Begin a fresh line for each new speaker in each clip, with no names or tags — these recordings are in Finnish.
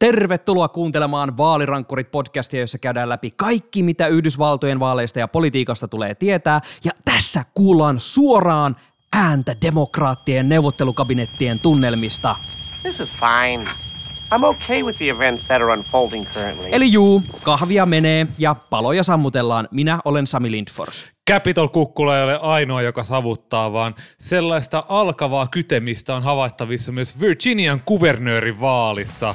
Tervetuloa kuuntelemaan Vaalirankkurit podcastia, jossa käydään läpi kaikki, mitä Yhdysvaltojen vaaleista ja politiikasta tulee tietää. Ja tässä kuullaan suoraan ääntä demokraattien neuvottelukabinettien tunnelmista.
This is fine. I'm okay with the events that are unfolding currently.
Eli juu, kahvia menee ja paloja sammutellaan. Minä olen Sami Lindfors.
Capitol Kukkula ei ole ainoa, joka savuttaa, vaan sellaista alkavaa kytemistä on havaittavissa myös Virginian kuvernöörin vaalissa.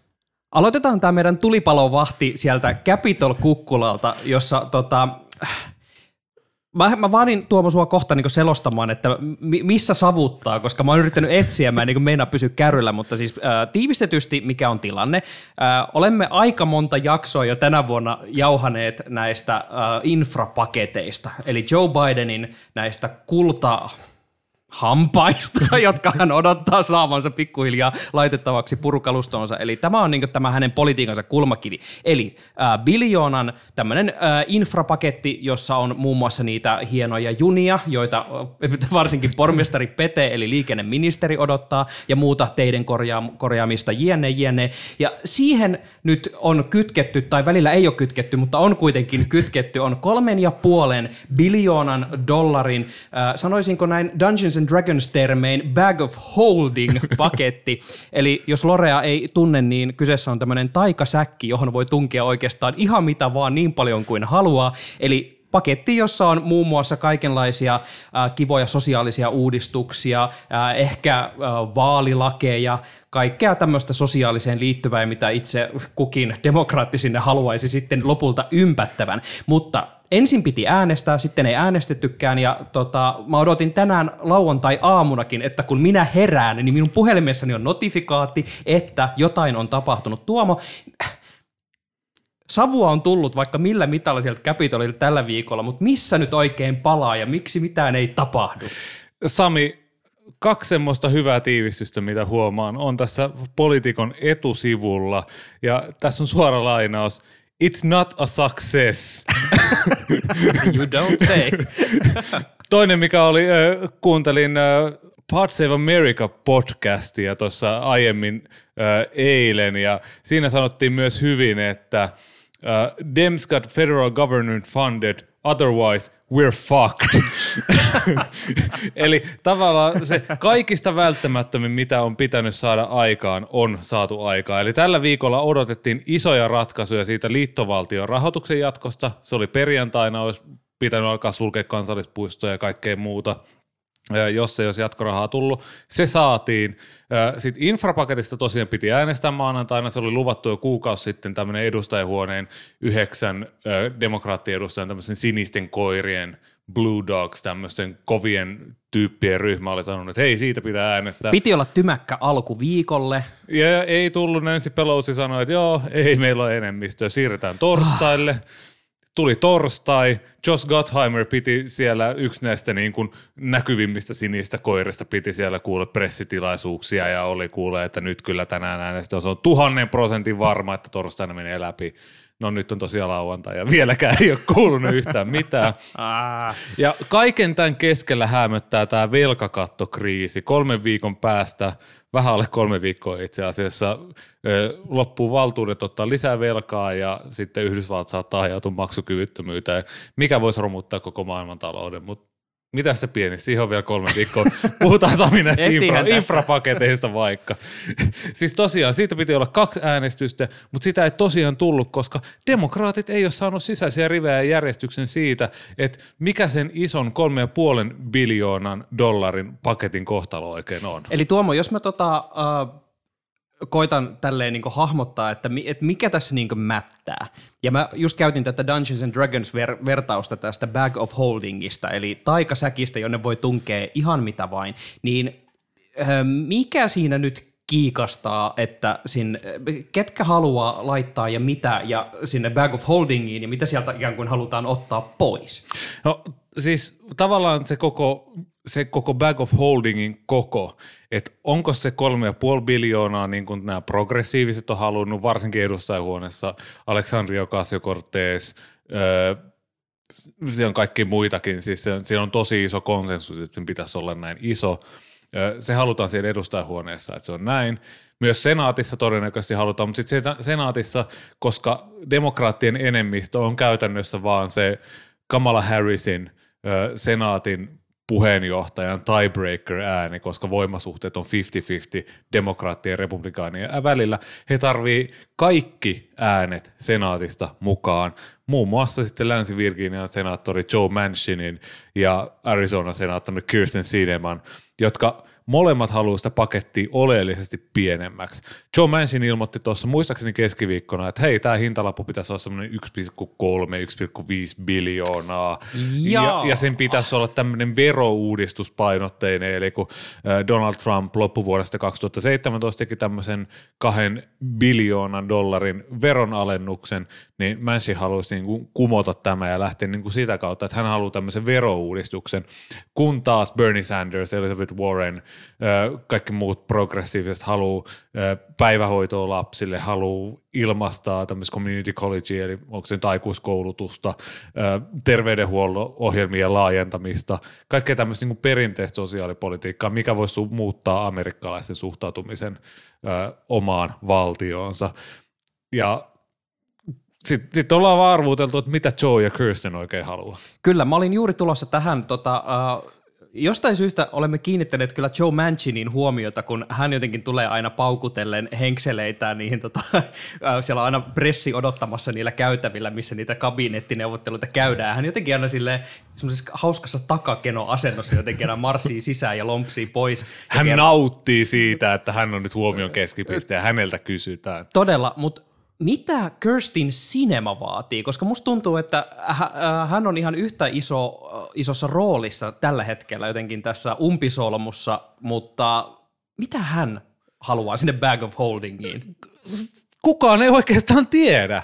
Aloitetaan tämä meidän tulipalovahti sieltä Capitol Kukkulalta, jossa tota, Mä, mä vaadin Tuomo sua kohta niin selostamaan, että mi, missä savuttaa, koska mä oon yrittänyt etsiä, mä en niin meinaa pysyä kärryllä, mutta siis äh, tiivistetysti mikä on tilanne. Äh, olemme aika monta jaksoa jo tänä vuonna jauhaneet näistä äh, infrapaketeista, eli Joe Bidenin näistä kulta hampaista, jotka hän odottaa saavansa pikkuhiljaa laitettavaksi purukalustonsa. Eli tämä on niin tämä hänen politiikansa kulmakivi. Eli äh, biljoonan tämmöinen äh, infrapaketti, jossa on muun muassa niitä hienoja junia, joita äh, varsinkin pormestari Pete, eli liikenneministeri odottaa, ja muuta teiden korjaa, korjaamista, jne, jne. Ja siihen nyt on kytketty, tai välillä ei ole kytketty, mutta on kuitenkin kytketty, on kolmen ja puolen biljoonan dollarin, äh, sanoisinko näin Dungeons and Dragons termein bag of holding paketti. Eli jos Lorea ei tunne, niin kyseessä on tämmöinen taikasäkki, johon voi tunkea oikeastaan ihan mitä vaan niin paljon kuin haluaa. Eli paketti, jossa on muun muassa kaikenlaisia äh, kivoja sosiaalisia uudistuksia, äh, ehkä äh, vaalilakeja, kaikkea tämmöistä sosiaaliseen liittyvää, mitä itse kukin demokraatti sinne haluaisi sitten lopulta ympättävän. Mutta ensin piti äänestää, sitten ei äänestettykään ja tota, mä odotin tänään lauantai-aamunakin, että kun minä herään, niin minun puhelimessani on notifikaatti, että jotain on tapahtunut. Tuomo, Savua on tullut vaikka millä mitalla sieltä Capitolilta tällä viikolla, mutta missä nyt oikein palaa ja miksi mitään ei tapahdu?
Sami, kaksi semmoista hyvää tiivistystä, mitä huomaan, on tässä poliitikon etusivulla. Ja tässä on suora lainaus. It's not a success.
you don't say.
Toinen, mikä oli, äh, kuuntelin äh, Pod Save America podcastia tuossa aiemmin äh, eilen, ja siinä sanottiin myös hyvin, että – Uh, Dems got federal government funded, otherwise we're fucked. Eli tavallaan se kaikista välttämättömin, mitä on pitänyt saada aikaan, on saatu aikaan. Eli tällä viikolla odotettiin isoja ratkaisuja siitä liittovaltion rahoituksen jatkosta. Se oli perjantaina, olisi pitänyt alkaa sulkea kansallispuistoja ja kaikkea muuta jos ei olisi jatkorahaa tullut. Se saatiin. Sitten infrapaketista tosiaan piti äänestää maanantaina. Se oli luvattu jo kuukausi sitten tämmöinen edustajahuoneen yhdeksän demokraattiedustajan tämmöisen sinisten koirien Blue Dogs, tämmöisten kovien tyyppien ryhmä oli sanonut, että hei, siitä pitää äänestää.
Piti olla tymäkkä alku viikolle.
Ja ei tullut, Nancy Pelosi sanoi, että joo, ei meillä ole enemmistöä, siirretään torstaille. Tuli torstai, Josh Gottheimer piti siellä yksi näistä niin kuin näkyvimmistä sinistä koirista, piti siellä kuulla pressitilaisuuksia ja oli kuulee, että nyt kyllä tänään äänestä on tuhannen prosentin varma, että torstaina menee läpi. No nyt on tosiaan lauantai ja vieläkään ei ole kuulunut yhtään mitään. Ja kaiken tämän keskellä hämöttää tämä velkakattokriisi. Kolmen viikon päästä, vähän alle kolme viikkoa itse asiassa, loppuu valtuudet ottaa lisää velkaa ja sitten Yhdysvallat saattaa ajautua maksukyvyttömyyteen, mikä voisi romuttaa koko maailmantalouden, mutta mitä se pieni? Siihen on vielä kolme viikkoa. Puhutaan Sami näistä infra, infrapaketeista vaikka. siis tosiaan, siitä piti olla kaksi äänestystä, mutta sitä ei tosiaan tullut, koska demokraatit ei ole saanut sisäisiä rivejä järjestyksen siitä, että mikä sen ison kolme ja puolen biljoonan dollarin paketin kohtalo oikein on.
Eli Tuomo, jos mä tota, uh koitan tälleen niin hahmottaa, että, että mikä tässä niin mättää. Ja mä just käytin tätä Dungeons and Dragons ver- vertausta tästä bag of holdingista, eli taikasäkistä, jonne voi tunkea ihan mitä vain. Niin mikä siinä nyt kiikastaa, että sinne, ketkä haluaa laittaa ja mitä ja sinne bag of holdingiin ja mitä sieltä ikään kuin halutaan ottaa pois.
No siis tavallaan se koko, se koko bag of holdingin koko, että onko se kolme ja puoli biljoonaa, niin kuin nämä progressiiviset on halunnut, varsinkin edustajahuoneessa, Alexandria Ocasio-Cortez, öö, siellä on kaikki muitakin, siis se, siellä on tosi iso konsensus, että sen pitäisi olla näin iso. Öö, Se halutaan siellä edustajahuoneessa, että se on näin. Myös senaatissa todennäköisesti halutaan, mutta sitten senaatissa, koska demokraattien enemmistö on käytännössä vaan se Kamala Harrisin senaatin puheenjohtajan tiebreaker-ääni, koska voimasuhteet on 50-50 demokraattien ja republikaanien välillä. He tarvii kaikki äänet senaatista mukaan, muun muassa sitten Länsi-Virginian senaattori Joe Manchinin ja Arizona senaattori Kirsten Sinneman, jotka molemmat haluaa sitä pakettia oleellisesti pienemmäksi. Joe Manchin ilmoitti tuossa muistaakseni keskiviikkona, että hei, tämä hintalappu pitäisi olla semmoinen 1,3-1,5 biljoonaa. Ja,
Jaa.
ja sen pitäisi olla tämmöinen verouudistuspainotteinen, eli kun äh, Donald Trump loppuvuodesta 2017 teki tämmöisen kahden biljoonan dollarin veronalennuksen, niin Manchin haluaisi niin kuin kumota tämä ja lähteä niin kuin sitä kautta, että hän haluaa tämmöisen verouudistuksen, kun taas Bernie Sanders, Elizabeth Warren, kaikki muut progressiiviset haluaa päivähoitoa lapsille, haluaa ilmastaa tämmöistä community college, eli onko se nyt aikuiskoulutusta, terveydenhuollon ohjelmien laajentamista, kaikkea tämmöistä niin perinteistä sosiaalipolitiikkaa, mikä voisi muuttaa amerikkalaisen suhtautumisen omaan valtioonsa. Ja sitten sit ollaan vaan arvuuteltu, että mitä Joe ja Kirsten oikein haluaa.
Kyllä, mä olin juuri tulossa tähän, tota, uh, jostain syystä olemme kiinnittäneet kyllä Joe Manchinin huomiota, kun hän jotenkin tulee aina paukutellen henkseleitä, niihin tota, uh, siellä on aina pressi odottamassa niillä käytävillä, missä niitä kabinettineuvotteluita käydään. Hän jotenkin aina silleen semmoisessa hauskassa takakeno-asennossa jotenkin aina marssii sisään ja lompsii pois.
Hän
Ja-
nauttii siitä, että hän on nyt huomion keskipiste ja häneltä kysytään.
Todella, mutta mitä Kirstin Cinema vaatii? Koska musta tuntuu, että äh, hän on ihan yhtä iso, äh, isossa roolissa tällä hetkellä jotenkin tässä umpisolmussa, mutta mitä hän haluaa sinne bag of holdingiin?
Kukaan ei oikeastaan tiedä.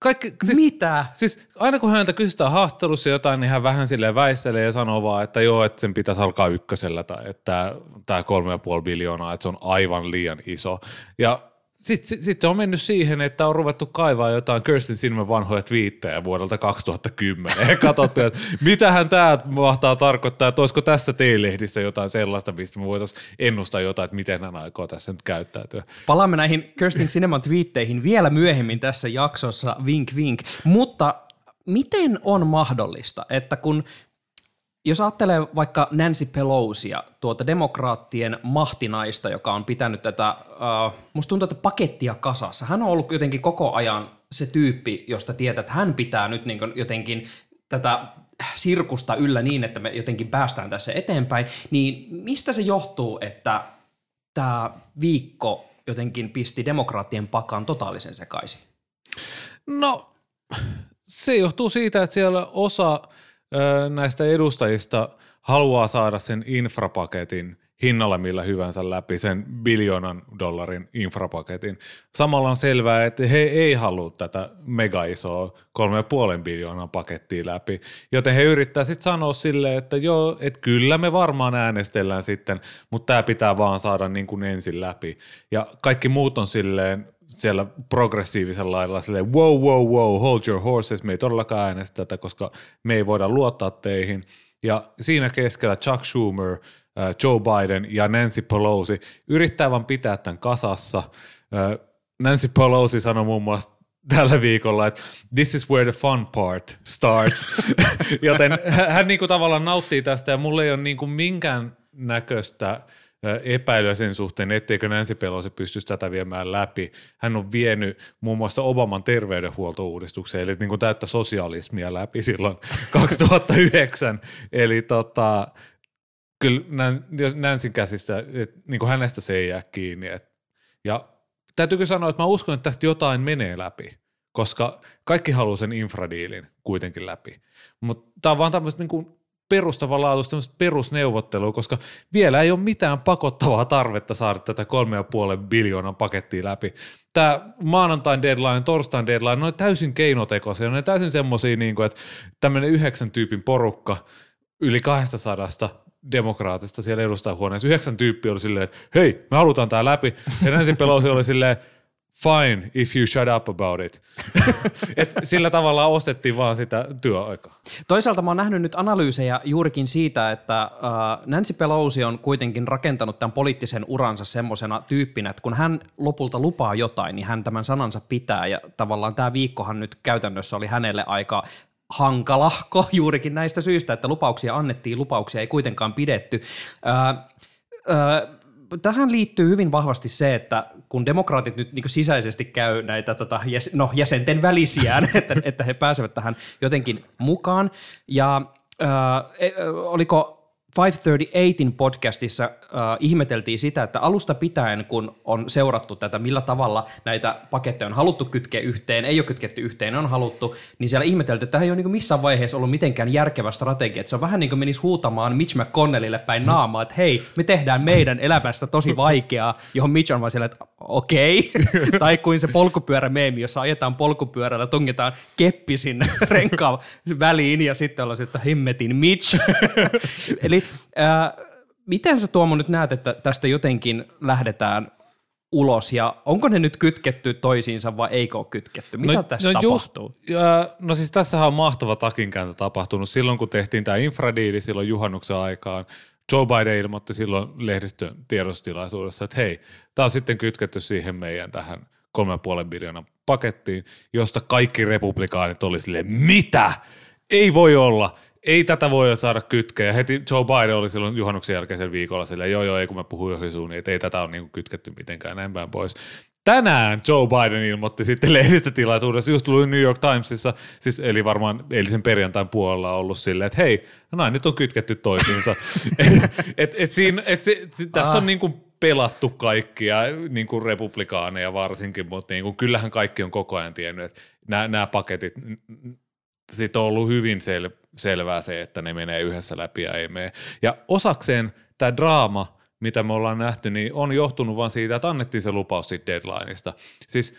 Kaikki, siis,
Mitä?
siis aina kun häneltä kysytään haastattelussa jotain, niin hän vähän silleen väistelee ja sanoo vaan, että joo, että sen pitäisi alkaa ykkösellä tai että tämä kolme ja puoli biljoonaa, että se on aivan liian iso. Ja sitten sit, on mennyt siihen, että on ruvettu kaivaa jotain Kirsten Sinman vanhoja twiittejä vuodelta 2010 ja katsottu, että mitähän tämä mahtaa tarkoittaa, että olisiko tässä teilehdissä jotain sellaista, mistä me voitaisiin ennustaa jotain, että miten hän aikoo tässä nyt käyttäytyä.
Palaamme näihin Kirstin Cineman twiitteihin vielä myöhemmin tässä jaksossa, vink vink. Mutta miten on mahdollista, että kun jos ajattelee vaikka Nancy Pelosia, tuota demokraattien mahtinaista, joka on pitänyt tätä, uh, musta tuntuu, että pakettia kasassa. Hän on ollut jotenkin koko ajan se tyyppi, josta tietää, että hän pitää nyt niin jotenkin tätä sirkusta yllä niin, että me jotenkin päästään tässä eteenpäin, niin mistä se johtuu, että tämä viikko jotenkin pisti demokraattien pakan totaalisen sekaisin?
No, se johtuu siitä, että siellä osa näistä edustajista haluaa saada sen infrapaketin hinnalla millä hyvänsä läpi, sen biljoonan dollarin infrapaketin. Samalla on selvää, että he ei halua tätä mega isoa 3,5 biljoonan pakettia läpi, joten he yrittää sitten sanoa silleen, että joo, että kyllä me varmaan äänestellään sitten, mutta tämä pitää vaan saada niin kuin ensin läpi. Ja kaikki muut on silleen, siellä progressiivisella lailla silleen, wow, wow, wow, hold your horses, me ei todellakaan äänestä tätä, koska me ei voida luottaa teihin. Ja siinä keskellä Chuck Schumer, äh, Joe Biden ja Nancy Pelosi yrittää vaan pitää tämän kasassa. Äh, Nancy Pelosi sanoi muun muassa tällä viikolla, että this is where the fun part starts. Joten hän, hän niin kuin tavallaan nauttii tästä ja mulla ei ole niin kuin minkään näköistä epäilyä sen suhteen, etteikö Nancy Pelosi pystyisi tätä viemään läpi. Hän on vienyt muun muassa Obaman terveydenhuoltouudistukseen, eli niin kuin täyttä sosialismia läpi silloin 2009. Eli tota, kyllä Nancyn käsistä, että niin kuin hänestä se ei jää kiinni. Et, ja täytyykö sanoa, että mä uskon, että tästä jotain menee läpi, koska kaikki haluaa sen infradiilin kuitenkin läpi. Mutta tämä on vaan tämmöistä niin kuin perustavanlaatuista perusneuvottelua, koska vielä ei ole mitään pakottavaa tarvetta saada tätä 3,5 biljoonan pakettia läpi. Tämä maanantain deadline, torstain deadline, ne on täysin keinotekoisia, ne on täysin semmoisia, niin kuin, että tämmöinen yhdeksän tyypin porukka yli 200 demokraatista siellä edustajahuoneessa. Yhdeksän tyyppiä oli silleen, että hei, me halutaan tämä läpi. Ja Nancy Pelosi oli silleen, fine if you shut up about it. Et sillä tavalla ostettiin vaan sitä työaikaa.
Toisaalta mä oon nähnyt nyt analyysejä juurikin siitä, että äh, Nancy Pelosi on kuitenkin rakentanut tämän poliittisen uransa semmoisena tyyppinä, että kun hän lopulta lupaa jotain, niin hän tämän sanansa pitää ja tavallaan tämä viikkohan nyt käytännössä oli hänelle aika hankalahko juurikin näistä syistä, että lupauksia annettiin, lupauksia ei kuitenkaan pidetty. Äh, äh, tähän liittyy hyvin vahvasti se, että kun demokraatit nyt niin sisäisesti käy näitä tota, jäs, no, jäsenten välisiään, että, että he pääsevät tähän jotenkin mukaan. Ja äh, oliko 538in podcastissa äh, ihmeteltiin sitä, että alusta pitäen, kun on seurattu tätä, millä tavalla näitä paketteja on haluttu kytkeä yhteen, ei ole kytketty yhteen, on haluttu, niin siellä ihmeteltiin, että tämä ei ole niin missään vaiheessa ollut mitenkään järkevä strategia. Että se on vähän niin kuin menisi huutamaan Mitch McConnellille päin naamaa, että hei, me tehdään meidän elämästä tosi vaikeaa, johon Mitch on vaan siellä, että okei. Okay. tai kuin se polkupyörämeemi, jossa ajetaan polkupyörällä, tungetaan keppi sinne renkaan väliin ja sitten ollaan että himmetin Mitch. Eli äh, miten sä Tuomo nyt näet, että tästä jotenkin lähdetään ulos ja onko ne nyt kytketty toisiinsa vai eikö ole kytketty? Mitä no, tässä no tapahtuu?
Just, ja, no siis tässähän on mahtava takinkääntö tapahtunut silloin, kun tehtiin tämä infradiili silloin juhannuksen aikaan. Joe Biden ilmoitti silloin lehdistön tiedostilaisuudessa, että hei, tämä on sitten kytketty siihen meidän tähän 3,5 biljoonan pakettiin, josta kaikki republikaanit oli silleen, mitä? Ei voi olla ei tätä voi saada kytkeä. Heti Joe Biden oli silloin juhannuksen jälkeisen viikolla silleen, joo joo, ei kun mä puhuin johon niin ei tätä ole niin kytketty mitenkään näin päin pois. Tänään Joe Biden ilmoitti sitten lehdistötilaisuudessa, just luin New York Timesissa, siis eli varmaan eilisen perjantain puolella ollut silleen, että hei, no nyt on kytketty toisiinsa. et, et, et siinä, et se, se, tässä on ah. niin kuin pelattu kaikkia, niin kuin republikaaneja varsinkin, mutta niin kuin, kyllähän kaikki on koko ajan tiennyt, että nämä, nämä paketit, sitten on ollut hyvin sel, selvää se, että ne menee yhdessä läpi ja ei mene. Ja osakseen tämä draama, mitä me ollaan nähty, niin on johtunut vain siitä, että annettiin se lupaus siitä deadlineista. Siis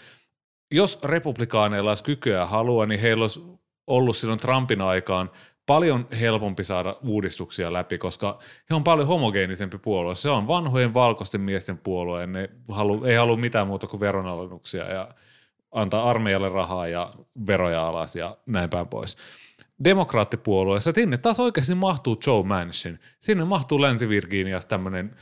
jos republikaaneilla olisi kykyä halua, niin heillä olisi ollut silloin Trumpin aikaan paljon helpompi saada uudistuksia läpi, koska he on paljon homogeenisempi puolue. Se on vanhojen valkoisten miesten puolue, ne halu, ei halua mitään muuta kuin veronalennuksia ja antaa armeijalle rahaa ja veroja alas ja näin päin pois. Demokraattipuolueessa sinne taas oikeasti mahtuu Joe Manchin. Sinne mahtuu Länsi-Virginiassa tämmöinen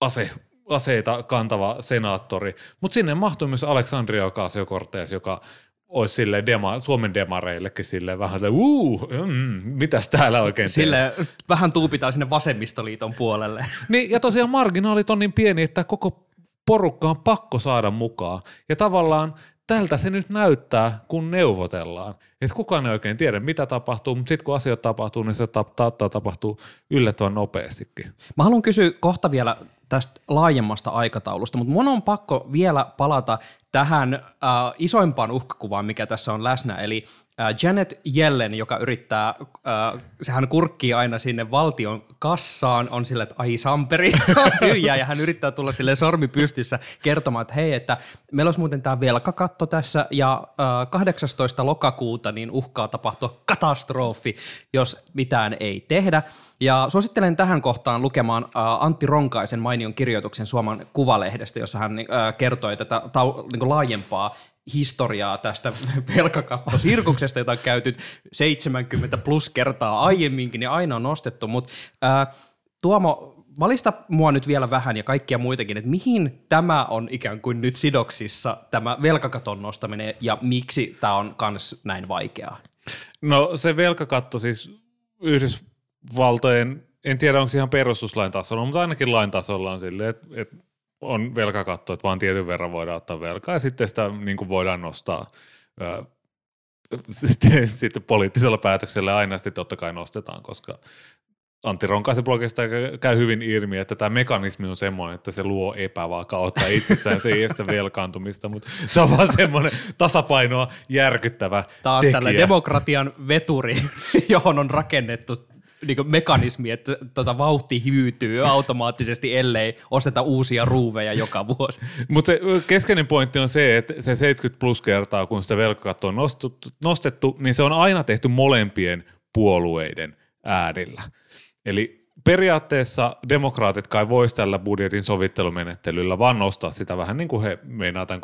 ase, aseita kantava senaattori, mutta sinne mahtuu myös Alexandria Ocasio-Cortez, joka olisi sille dema, Suomen demareillekin sille vähän että uu, mm, mitäs täällä oikein
Sille vähän tuupitaan sinne vasemmistoliiton puolelle.
Niin, ja tosiaan marginaalit on niin pieni, että koko porukka on pakko saada mukaan. Ja tavallaan tältä se nyt näyttää, kun neuvotellaan. Että kukaan ei oikein tiedä, mitä tapahtuu, mutta sitten kun asiat tapahtuu, niin se saattaa tapahtua yllättävän nopeastikin.
Mä haluan kysyä kohta vielä tästä laajemmasta aikataulusta, mutta mun on pakko vielä palata tähän äh, isoimpaan uhkakuvaan, mikä tässä on läsnä, eli äh, Janet Yellen, joka yrittää, äh, sehän kurkkii aina sinne valtion kassaan, on sille, että ai Samperi tyhjää, ja hän yrittää tulla sille sormi pystyssä kertomaan, että hei, että meillä olisi muuten tämä velkakatto tässä, ja äh, 18. lokakuuta niin uhkaa tapahtua katastrofi, jos mitään ei tehdä. Ja suosittelen tähän kohtaan lukemaan äh, Antti Ronkaisen mainion kirjoituksen Suomen Kuvalehdestä, jossa hän äh, kertoi tätä tau, niin laajempaa historiaa tästä velkakattosirkuksesta, jota on käyty 70 plus kertaa aiemminkin ja aina on nostettu, mutta äh, Tuomo, valista mua nyt vielä vähän ja kaikkia muitakin, että mihin tämä on ikään kuin nyt sidoksissa, tämä velkakaton nostaminen ja miksi tämä on myös näin vaikeaa?
No se velkakatto siis Yhdysvaltojen, en tiedä onko se ihan perustuslain tasolla, mutta ainakin lain tasolla on silleen, että, että on velkakatto, että vaan tietyn verran voidaan ottaa velkaa ja sitten sitä niin kuin voidaan nostaa sitten, sitten poliittisella päätöksellä aina sitten totta kai nostetaan, koska Antti Ronkaisen blogista käy hyvin ilmi, että tämä mekanismi on semmoinen, että se luo epävakautta itsessään, se ei estä velkaantumista, mutta se on vaan semmoinen tasapainoa järkyttävä
Taas
tekijä.
tällä demokratian veturi, johon on rakennettu niin mekanismi, että tota, vauhti hyytyy automaattisesti, ellei osteta uusia ruuveja joka vuosi.
Mutta se keskeinen pointti on se, että se 70 plus kertaa, kun sitä velkakattoa on nostettu, nostettu, niin se on aina tehty molempien puolueiden äärillä. Eli periaatteessa demokraatit kai voisi tällä budjetin sovittelumenettelyllä vaan nostaa sitä vähän niin kuin he meinaa tämän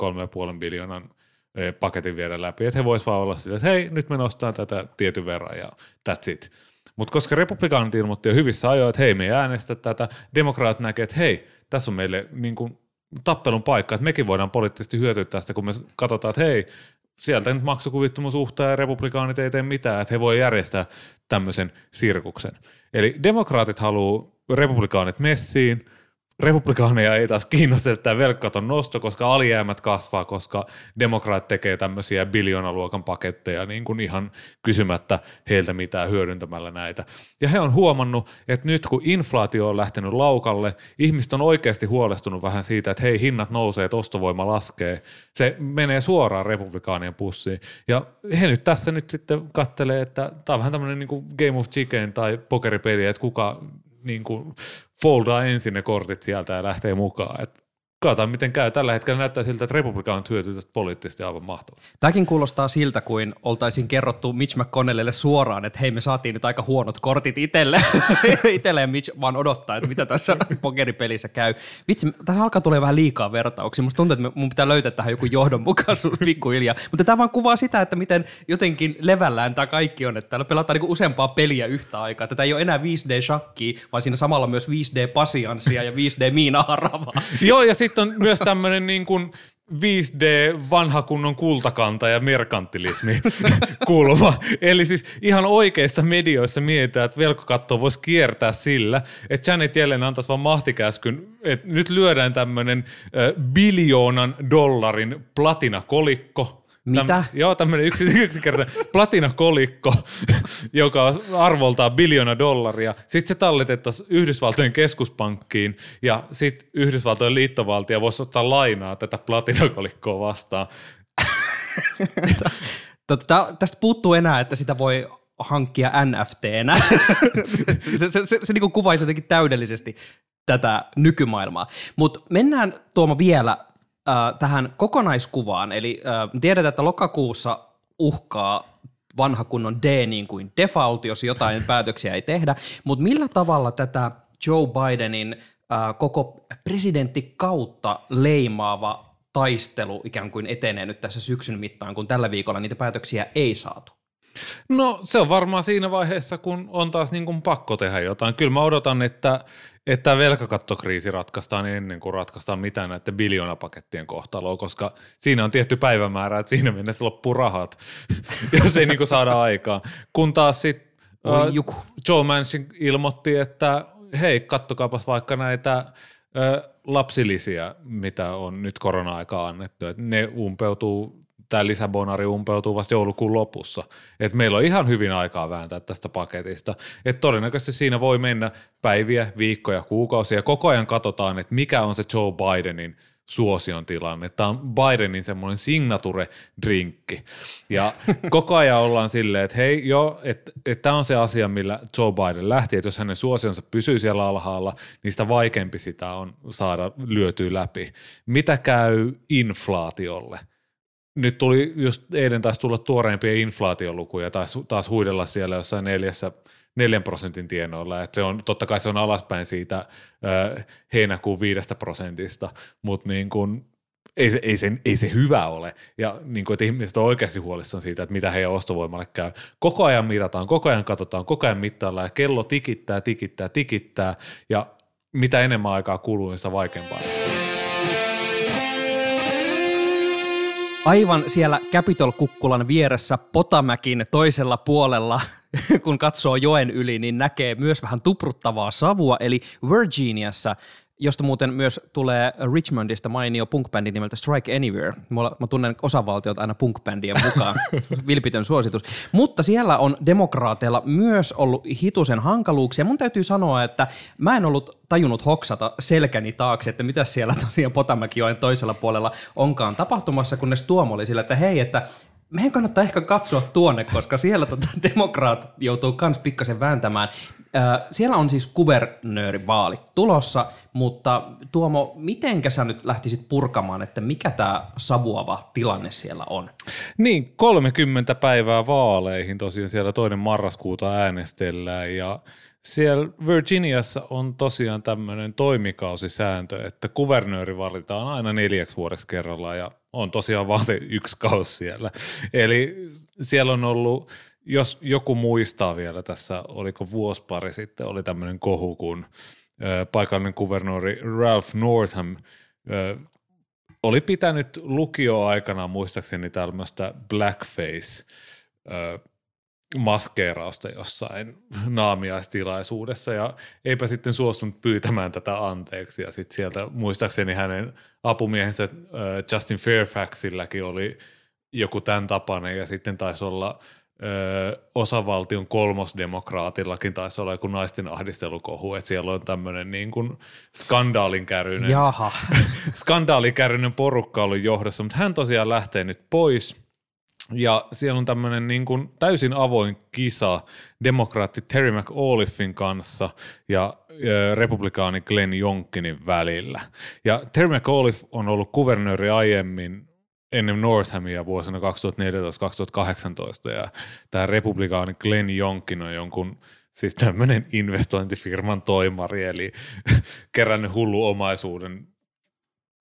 3,5 biljoonan paketin viedä läpi, että he voisivat vaan olla sillä, että hei, nyt me nostaa tätä tietyn verran ja that's it. Mutta koska republikaanit ilmoitti jo hyvissä ajoin, että hei, me ei äänestä tätä, demokraat näkee, että hei, tässä on meille niin kuin tappelun paikka, että mekin voidaan poliittisesti hyötyä tästä, kun me katsotaan, että hei, sieltä nyt maksukuvittumus uhtaa ja republikaanit ei tee mitään, että he voi järjestää tämmöisen sirkuksen. Eli demokraatit haluaa republikaanit messiin, republikaaneja ei taas kiinnosta tämä velkkaton nosto, koska alijäämät kasvaa, koska demokraat tekee tämmöisiä biljoonaluokan paketteja niin kuin ihan kysymättä heiltä mitään hyödyntämällä näitä. Ja he on huomannut, että nyt kun inflaatio on lähtenyt laukalle, ihmiset on oikeasti huolestunut vähän siitä, että hei hinnat nousee, että ostovoima laskee. Se menee suoraan republikaanien pussiin. Ja he nyt tässä nyt sitten kattelee, että tämä on vähän tämmöinen niin kuin Game of Chicken tai pokeripeli, että kuka niin kuin foldaa ensin ne kortit sieltä ja lähtee mukaan. Et katsotaan, miten käy. Tällä hetkellä näyttää siltä, että republikaanit hyötyy tästä poliittisesti aivan mahtavasti.
Tämäkin kuulostaa siltä, kuin oltaisiin kerrottu Mitch McConnellille suoraan, että hei me saatiin nyt aika huonot kortit itselle. itselle ja Mitch vaan odottaa, että mitä tässä pokeripelissä käy. Vitsi, tässä alkaa tulee vähän liikaa vertauksia. Musta tuntuu, että mun pitää löytää tähän joku johdonmukaisuus pikkuhiljaa. Mutta tämä vaan kuvaa sitä, että miten jotenkin levällään tämä kaikki on. Että täällä pelataan niinku useampaa peliä yhtä aikaa. Tätä ei ole enää 5D-shakkia, vaan siinä samalla myös 5D-pasianssia ja 5D-miinaharavaa.
Joo, ja sitten on myös tämmöinen niin kuin 5D vanha kunnon kultakanta ja merkantilismi kulma. Eli siis ihan oikeissa medioissa mietitään, että velkokattoa voisi kiertää sillä, että Janet Yellen antaisi vaan mahtikäskyn, että nyt lyödään tämmöinen biljoonan dollarin platinakolikko,
Mitä?
Täm, joo, tämmöinen yksi, yksinkertainen platinakolikko, joka arvoltaan biljoona dollaria. Sitten se talletettaisiin Yhdysvaltojen keskuspankkiin ja sitten Yhdysvaltojen liittovaltio voisi ottaa lainaa tätä platinakolikkoa vastaan.
Tota, tästä puuttuu enää, että sitä voi hankkia NFTnä. se se, se, se niin kuvaisi jotenkin täydellisesti tätä nykymaailmaa. Mutta mennään Tuomo vielä äh, tähän kokonaiskuvaan. Eli äh, tiedetään, että lokakuussa uhkaa vanha kunnon D niin kuin default, jos jotain päätöksiä ei tehdä. Mutta millä tavalla tätä Joe Bidenin äh, koko presidenttikautta leimaava taistelu ikään kuin etenee nyt tässä syksyn mittaan, kun tällä viikolla niitä päätöksiä ei saatu?
No se on varmaan siinä vaiheessa, kun on taas niin kuin pakko tehdä jotain. Kyllä mä odotan, että, että tämä velkakattokriisi ratkaistaan ennen kuin ratkaistaan mitään näiden biljoonapakettien kohtaloa, koska siinä on tietty päivämäärä, että siinä mennessä loppuu rahat, jos ei niin kuin saada aikaa. Kun taas sitten
juku.
Joe Manchin ilmoitti, että hei, kattokaapas vaikka näitä ö, lapsilisiä, mitä on nyt korona-aikaa annettu, että ne umpeutuu tämä lisäbonari umpeutuu vasta joulukuun lopussa. Et meillä on ihan hyvin aikaa vääntää tästä paketista. Et todennäköisesti siinä voi mennä päiviä, viikkoja, kuukausia. Koko ajan katsotaan, että mikä on se Joe Bidenin suosion tilanne. Tämä on Bidenin semmoinen signature-drinkki. Ja koko ajan ollaan silleen, että hei, joo, että et tämä on se asia, millä Joe Biden lähti, että jos hänen suosionsa pysyy siellä alhaalla, niin sitä vaikeampi sitä on saada lyötyä läpi. Mitä käy inflaatiolle? Nyt tuli just eilen taas tulla tuoreimpia inflaatiolukuja, taas, taas huidella siellä jossain neljässä, neljän prosentin tienoilla. Et se on, totta kai se on alaspäin siitä ö, heinäkuun viidestä prosentista, mutta niin kun, ei, se, ei, se, ei se hyvä ole. Ja niin että ihmiset on oikeasti huolissaan siitä, että mitä heidän ostovoimalle käy. Koko ajan mitataan, koko ajan katsotaan, koko ajan mittaillaan ja kello tikittää, tikittää, tikittää ja mitä enemmän aikaa kuluu, niin sitä vaikeampaa tulee.
Aivan siellä Capitol-kukkulan vieressä Potamäkin toisella puolella, kun katsoo joen yli, niin näkee myös vähän tupruttavaa savua, eli Virginiassa josta muuten myös tulee Richmondista mainio punkbändi nimeltä Strike Anywhere. Mulla, mä tunnen osavaltiot aina punkbändien mukaan, vilpitön suositus. Mutta siellä on demokraateilla myös ollut hitusen hankaluuksia. Mun täytyy sanoa, että mä en ollut tajunnut hoksata selkäni taakse, että mitä siellä tosiaan Potamäkijoen toisella puolella onkaan tapahtumassa, kunnes Tuomo oli sillä, että hei, että meidän kannattaa ehkä katsoa tuonne, koska siellä tota, demokraatit joutuu kans pikkasen vääntämään. Siellä on siis kuvernöörivaalit tulossa, mutta Tuomo, mitenkä sä nyt lähtisit purkamaan, että mikä tämä savuava tilanne siellä on?
Niin, 30 päivää vaaleihin tosiaan siellä toinen marraskuuta äänestellään ja siellä Virginiassa on tosiaan tämmöinen toimikausisääntö, että kuvernööri valitaan aina neljäksi vuodeksi kerrallaan ja on tosiaan vaan se yksi kausi siellä. Eli siellä on ollut, jos joku muistaa vielä tässä, oliko vuosi pari sitten, oli tämmöinen kohu, kun paikallinen kuvernööri Ralph Northam oli pitänyt lukioaikana muistaakseni tämmöistä blackface maskeerausta jossain naamiaistilaisuudessa ja eipä sitten suostunut pyytämään tätä anteeksi ja sitten sieltä muistaakseni hänen apumiehensä äh, Justin Fairfaxilläkin oli joku tämän tapainen ja sitten taisi olla ö, osavaltion kolmosdemokraatillakin taisi olla joku naisten ahdistelukohu, että siellä on tämmöinen niin kuin skandaalinkäryinen,
Jaha.
skandaalikärryinen porukka ollut johdossa, mutta hän tosiaan lähtee nyt pois ja siellä on tämmöinen niin kuin täysin avoin kisa demokraatti Terry McAuliffin kanssa ja republikaani Glenn Youngkinin välillä. Ja Terry McAuliffe on ollut kuvernööri aiemmin ennen Northamia vuosina 2014-2018 ja tämä republikaani Glenn Youngkin on jonkun siis tämmöinen investointifirman toimari, eli kerännyt hullu omaisuuden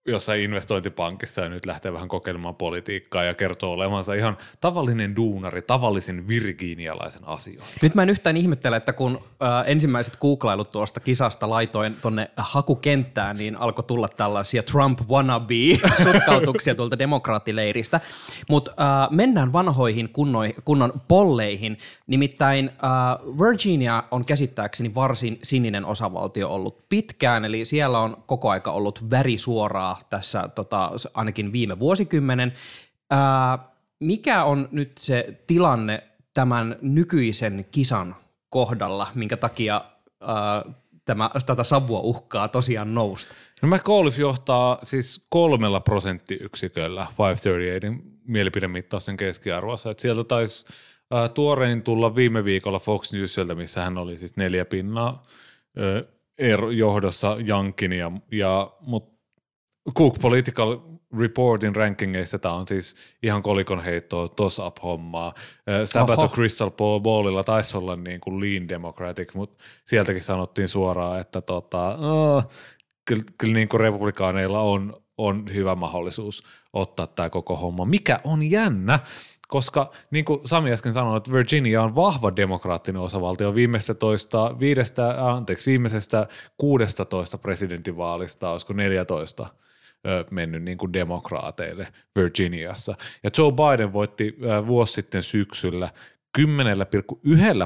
jossain investointipankissa ja nyt lähtee vähän kokeilemaan politiikkaa ja kertoo olevansa ihan tavallinen duunari, tavallisen virginialaisen asioihin.
Nyt mä en yhtään ihmettele, että kun ö, ensimmäiset googlailut tuosta kisasta laitoin tonne hakukenttään, niin alkoi tulla tällaisia Trump wannabe-sutkautuksia tuolta demokraattileiristä. Mutta mennään vanhoihin kunnoi, kunnon polleihin. Nimittäin ö, Virginia on käsittääkseni varsin sininen osavaltio ollut pitkään, eli siellä on koko aika ollut värisuoraa tässä tota, ainakin viime vuosikymmenen. Ää, mikä on nyt se tilanne tämän nykyisen kisan kohdalla, minkä takia ää, tämä, tätä savua uhkaa tosiaan nousta?
No McAuliffe johtaa siis kolmella prosenttiyksiköllä 538 mielipidemittausten keskiarvossa. Et sieltä taisi tuorein tulla viime viikolla Fox Newsilta, missä hän oli siis neljä pinnaa ero, johdossa Jankin, ja, ja, mutta Cook Political Reportin rankingeissa tämä on siis ihan kolikon heittoa toss up hommaa. Sabato
Oho.
Crystal Ballilla taisi olla niin kuin lean democratic, mutta sieltäkin sanottiin suoraan, että tota, oh, kyllä, kyllä niin kuin republikaaneilla on, on hyvä mahdollisuus ottaa tämä koko homma, mikä on jännä, koska niin kuin Sami äsken sanoi, että Virginia on vahva demokraattinen osavaltio viimeisestä toista, viidestä, anteeksi, viimeisestä 16 presidentinvaalista, olisiko 14 ö, mennyt niin kuin demokraateille Virginiassa. Ja Joe Biden voitti ö, vuosi sitten syksyllä 10,1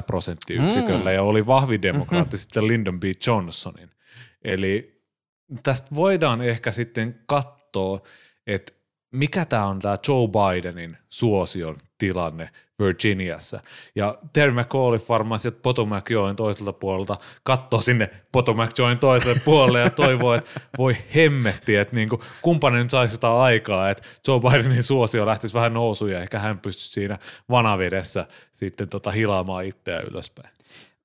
prosenttiyksiköllä mm. ja oli vahvin demokraatti mm-hmm. sitten Lyndon B. Johnsonin. Eli tästä voidaan ehkä sitten katsoa, että mikä tämä on tämä Joe Bidenin suosion tilanne Virginiassa. Ja Terry McAuliffe varmaan sieltä Potomac-joen toiselta puolelta katsoo sinne Potomac-joen toiselle puolelle ja toivoo, että voi hemmetti, että niinku, kumppanen nyt saisi jotain aikaa, että Joe Bidenin suosio lähtisi vähän nousuun ja ehkä hän pystyisi siinä vanavedessä sitten tota hilaamaan itseään ylöspäin.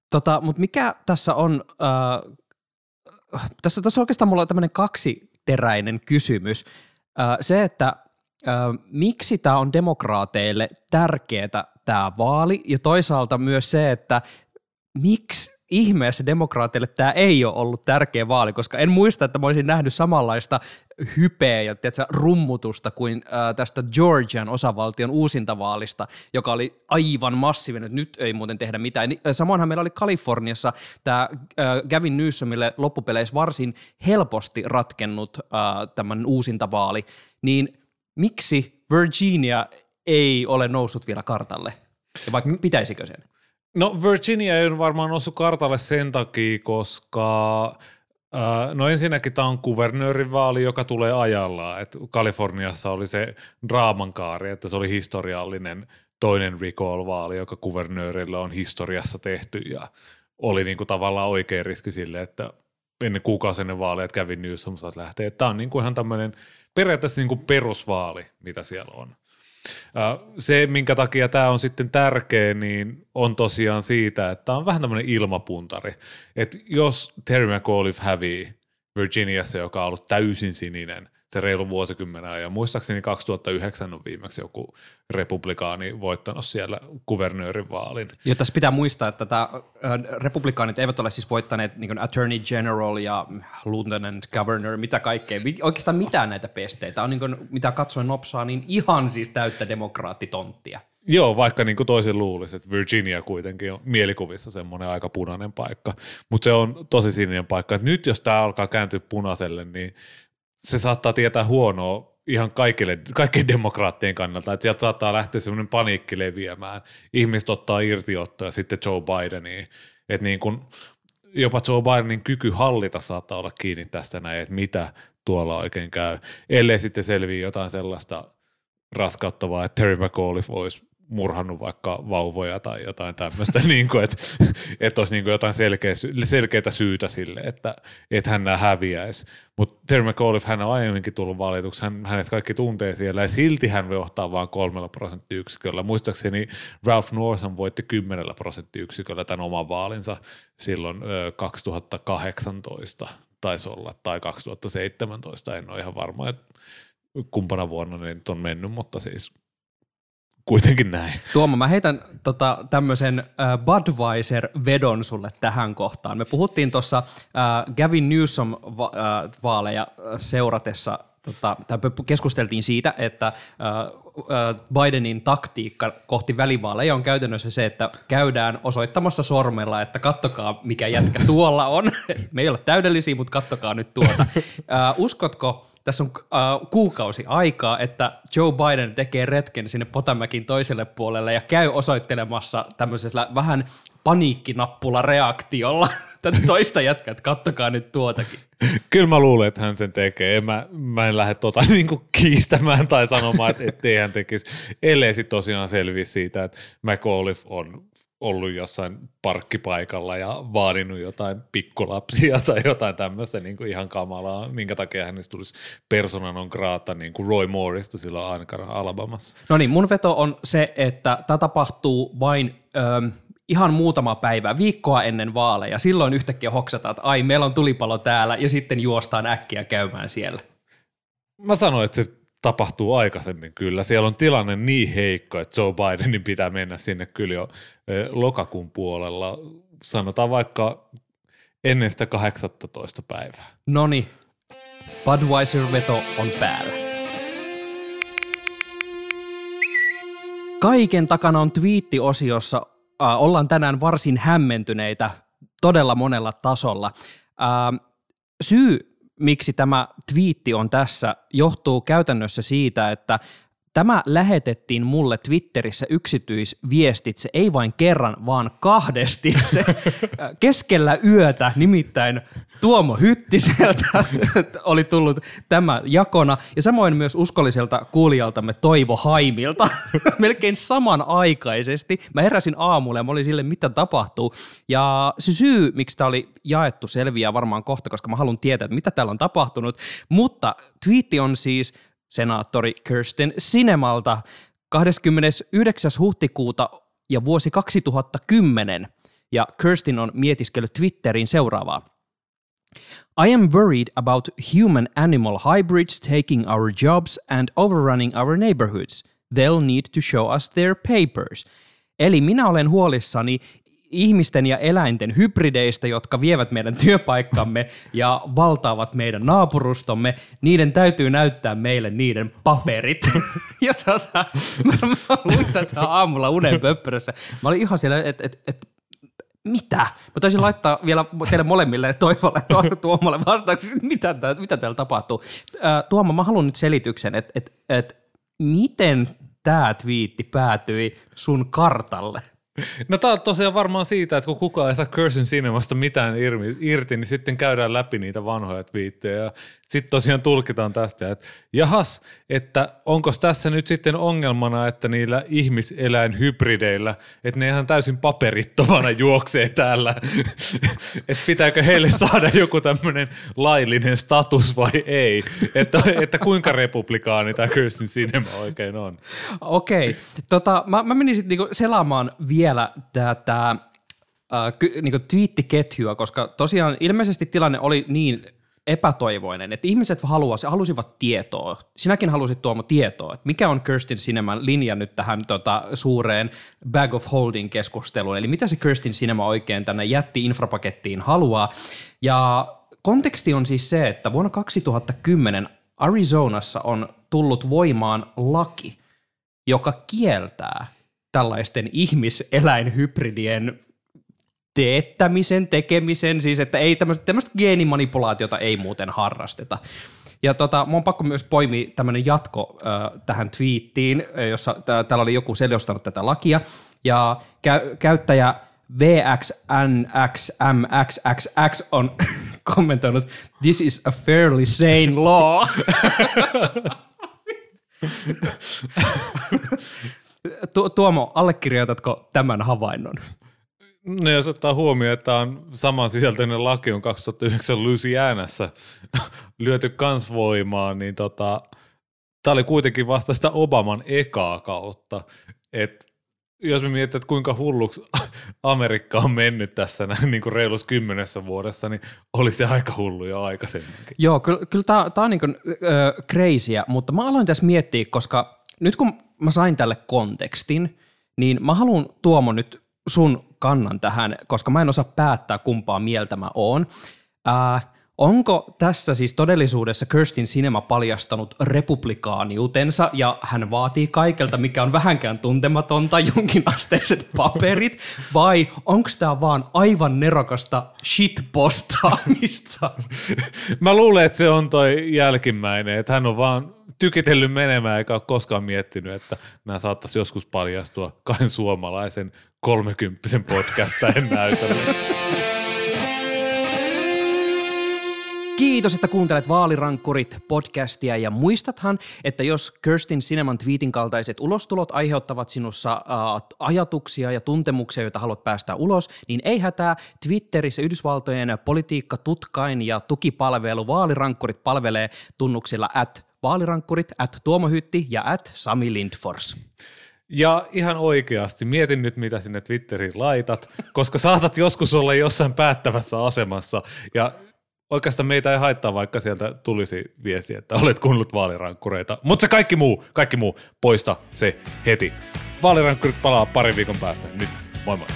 Tota, Mutta mikä tässä on, äh, tässä, tässä oikeastaan mulla on tämmöinen kaksiteräinen kysymys. Äh, se, että miksi tämä on demokraateille tärkeää tämä vaali? Ja toisaalta myös se, että miksi ihmeessä demokraateille tämä ei ole ollut tärkeä vaali, koska en muista, että mä olisin nähnyt samanlaista hypeä ja tiedätkö, rummutusta kuin äh, tästä Georgian osavaltion uusintavaalista, joka oli aivan massiivinen, että nyt ei muuten tehdä mitään. Samoinhan meillä oli Kaliforniassa tämä Gavin Newsomille loppupeleissä varsin helposti ratkennut äh, tämän uusintavaali, niin miksi Virginia ei ole noussut vielä kartalle? Ja vaikka pitäisikö sen?
No Virginia ei ole varmaan noussut kartalle sen takia, koska Uh, no ensinnäkin tämä on kuvernöörin vaali, joka tulee ajallaan. Et Kaliforniassa oli se draamankaari, että se oli historiallinen toinen recall-vaali, joka kuvernöörillä on historiassa tehty ja oli niinku tavallaan oikea riski sille, että ennen kuukausi ennen vaaleja kävi Newsom saat lähteä. Tämä on niinku ihan tämmöinen periaatteessa niinku perusvaali, mitä siellä on. Se, minkä takia tämä on sitten tärkeä, niin on tosiaan siitä, että on vähän tämmöinen ilmapuntari. Että jos Terry McAuliffe hävii Virginiassa, joka on ollut täysin sininen, se reilu vuosikymmenen ajan. Muistaakseni 2009 on viimeksi joku republikaani voittanut siellä kuvernöörin vaalin.
Ja tässä pitää muistaa, että tämä, republikaanit eivät ole siis voittaneet niin Attorney General ja Lieutenant Governor, mitä kaikkea, oikeastaan mitään näitä pesteitä. On niin kuin, mitä katsoin nopsaa, niin ihan siis täyttä demokraattitonttia.
Joo, vaikka niin kuin toisin luulisi, että Virginia kuitenkin on mielikuvissa semmoinen aika punainen paikka, mutta se on tosi sininen paikka. Et nyt jos tämä alkaa kääntyä punaiselle, niin se saattaa tietää huonoa ihan kaikille, kaikkien demokraattien kannalta, että sieltä saattaa lähteä semmoinen paniikki leviämään. Ihmiset ottaa irtiottoja sitten Joe Bideniin, että niin kuin, jopa Joe Bidenin kyky hallita saattaa olla kiinni tästä näin, että mitä tuolla oikein käy, ellei sitten selviä jotain sellaista raskauttavaa, että Terry McAuliffe olisi murhannut vaikka vauvoja tai jotain tämmöistä, niin kuin, että, että olisi niin kuin jotain selkeä, selkeää syytä sille, että, että hän häviäisi. Mutta Terry McAuliffe, hän on aiemminkin tullut valituksi, hän, hänet kaikki tuntee siellä ja silti hän johtaa vain kolmella prosenttiyksiköllä. Muistaakseni Ralph Northam voitti kymmenellä prosenttiyksiköllä tämän oman vaalinsa silloin ö, 2018 taisi olla, tai 2017, en ole ihan varma, että kumpana vuonna ne on mennyt, mutta siis – kuitenkin näin.
Tuomo, mä heitän tota, tämmöisen äh, Budweiser-vedon sulle tähän kohtaan. Me puhuttiin tuossa äh, Gavin Newsom-vaaleja äh, seuratessa, tota, keskusteltiin siitä, että äh, Bidenin taktiikka kohti välivaaleja on käytännössä se, että käydään osoittamassa sormella, että kattokaa mikä jätkä tuolla on. Me ei ole täydellisiä, mutta kattokaa nyt tuota. Uskotko, tässä on äh, kuukausi aikaa, että Joe Biden tekee retken sinne Potamäkin toiselle puolelle ja käy osoittelemassa tämmöisellä vähän paniikkinappula reaktiolla tätä toista jätkää, että kattokaa nyt tuotakin.
Kyllä mä luulen, että hän sen tekee. mä, mä en lähde tota niin kiistämään tai sanomaan, että ettei hän tekisi, ellei sitten tosiaan selvisi siitä, että McAuliffe on ollut jossain parkkipaikalla ja vaadinut jotain pikkulapsia tai jotain tämmöistä niin kuin ihan kamalaa, minkä takia hänestä tulisi persona non grata niin kuin Roy Moorista silloin ainakaan Alabamassa.
No niin, mun veto on se, että tämä tapahtuu vain ö, ihan muutama päivä, viikkoa ennen vaaleja. Silloin yhtäkkiä hoksataan, että ai, meillä on tulipalo täällä ja sitten juostaan äkkiä käymään siellä.
Mä sanoin, että se tapahtuu aikaisemmin kyllä. Siellä on tilanne niin heikko, että Joe Bidenin pitää mennä sinne kyllä jo lokakuun puolella. Sanotaan vaikka ennen sitä 18 päivää.
Noni, Budweiser-veto on päällä. Kaiken takana on twiittiosiossa. Äh, ollaan tänään varsin hämmentyneitä todella monella tasolla. Äh, syy miksi tämä twiitti on tässä, johtuu käytännössä siitä, että Tämä lähetettiin mulle Twitterissä yksityisviestitse, ei vain kerran, vaan kahdesti. Se keskellä yötä nimittäin Tuomo Hyttiseltä oli tullut tämä jakona, ja samoin myös uskolliselta kuulijaltamme Toivo Haimilta, melkein samanaikaisesti. Mä heräsin aamulla ja mä olin sille, mitä tapahtuu. Ja se syy, miksi tämä oli jaettu, selviää varmaan kohta, koska mä haluan tietää, että mitä täällä on tapahtunut. Mutta twiitti on siis – senaattori Kirsten Sinemalta 29. huhtikuuta ja vuosi 2010. Ja Kirsten on mietiskellyt Twitterin seuraavaa. I am worried about human animal hybrids taking our jobs and overrunning our neighborhoods. They'll need to show us their papers. Eli minä olen huolissani ihmisten ja eläinten hybrideistä, jotka vievät meidän työpaikkamme ja valtaavat meidän naapurustomme, niiden täytyy näyttää meille niiden paperit. ja tota, mä, mä luin tätä aamulla unen pöppörössä. Mä olin ihan siellä, että et, et, mitä? Mä taisin laittaa vielä teille molemmille Toivolle ja Tuomalle vastaukseksi, että mitä, tää, mitä täällä tapahtuu. Tuomo, mä haluan nyt selityksen, että et, et, miten tämä twiitti päätyi sun kartalle?
No tää on tosiaan varmaan siitä, että kun kukaan ei saa Curse Cinemasta mitään irti, niin sitten käydään läpi niitä vanhoja twiittejä ja sitten tosiaan tulkitaan tästä, että jahas, että onko tässä nyt sitten ongelmana, että niillä ihmiseläinhybrideillä, että ne ihan täysin paperittomana juoksee täällä, että pitääkö heille saada joku tämmöinen laillinen status vai ei, että, että kuinka republikaani tämä Curse Cinema oikein on.
Okei, tota, mä, mä menin sitten niinku selaamaan vielä tätä äh, ky, niinku twiittiketjua, koska tosiaan ilmeisesti tilanne oli niin epätoivoinen, että ihmiset haluasi, halusivat tietoa. Sinäkin halusit Tuomo tietoa, että mikä on Kirstin Cineman linja nyt tähän tota, suureen bag of holding keskusteluun, eli mitä se Kirstin Cinema oikein tänne jätti-infrapakettiin haluaa. Ja konteksti on siis se, että vuonna 2010 Arizonassa on tullut voimaan laki, joka kieltää tällaisten ihmiseläinhybridien teettämisen, tekemisen, siis että ei tämmöistä, tämmöistä geenimanipulaatiota ei muuten harrasteta. Ja tota, mun on pakko myös poimia tämmöinen jatko äh, tähän twiittiin, jossa t- täällä oli joku selostanut tätä lakia, ja kä- käyttäjä VXNXMXXX on kommentoinut, this is a fairly sane law. Tu- Tuomo, allekirjoitatko tämän havainnon?
No jos ottaa huomioon, että on saman sisältöinen laki on 2009 Louisianassa lyöty kans voimaan, niin tota, tämä oli kuitenkin vasta sitä Obaman ekaa kautta. Et jos me mietitään, että kuinka hulluksi Amerikka on mennyt tässä näin niin kuin reilus kymmenessä vuodessa, niin olisi se aika hullu jo aikaisemminkin.
Joo, kyllä, kyllä tämä on niin kuin, äh, crazyä, mutta mä aloin tässä miettiä, koska nyt kun mä sain tälle kontekstin, niin mä haluan Tuomo nyt sun kannan tähän, koska mä en osaa päättää kumpaa mieltä mä oon. Äh, onko tässä siis todellisuudessa Kirstin Cinema paljastanut republikaaniutensa ja hän vaatii kaikelta, mikä on vähänkään tuntematonta, jonkinasteiset paperit, vai onko tämä vaan aivan nerokasta shitpostaamista?
Mä luulen, että se on toi jälkimmäinen, että hän on vaan tykitellyt menemään eikä ole koskaan miettinyt, että nämä saattaisi joskus paljastua kahden suomalaisen kolmekymppisen podcastajan näytölle.
Kiitos, että kuuntelet Vaalirankkurit podcastia ja muistathan, että jos Kirstin Cineman tweetin kaltaiset ulostulot aiheuttavat sinussa äh, ajatuksia ja tuntemuksia, joita haluat päästä ulos, niin ei hätää. Twitterissä Yhdysvaltojen politiikka tutkain ja tukipalvelu Vaalirankkurit palvelee tunnuksilla at vaalirankkurit, at Tuomo Hytti ja at Sami Lindfors.
Ja ihan oikeasti, mietin nyt mitä sinne Twitteriin laitat, koska saatat joskus olla jossain päättävässä asemassa ja oikeastaan meitä ei haittaa, vaikka sieltä tulisi viesti, että olet kuunnellut vaalirankkureita. Mutta se kaikki muu, kaikki muu, poista se heti. Vaalirankkurit palaa parin viikon päästä. Nyt, moi moi.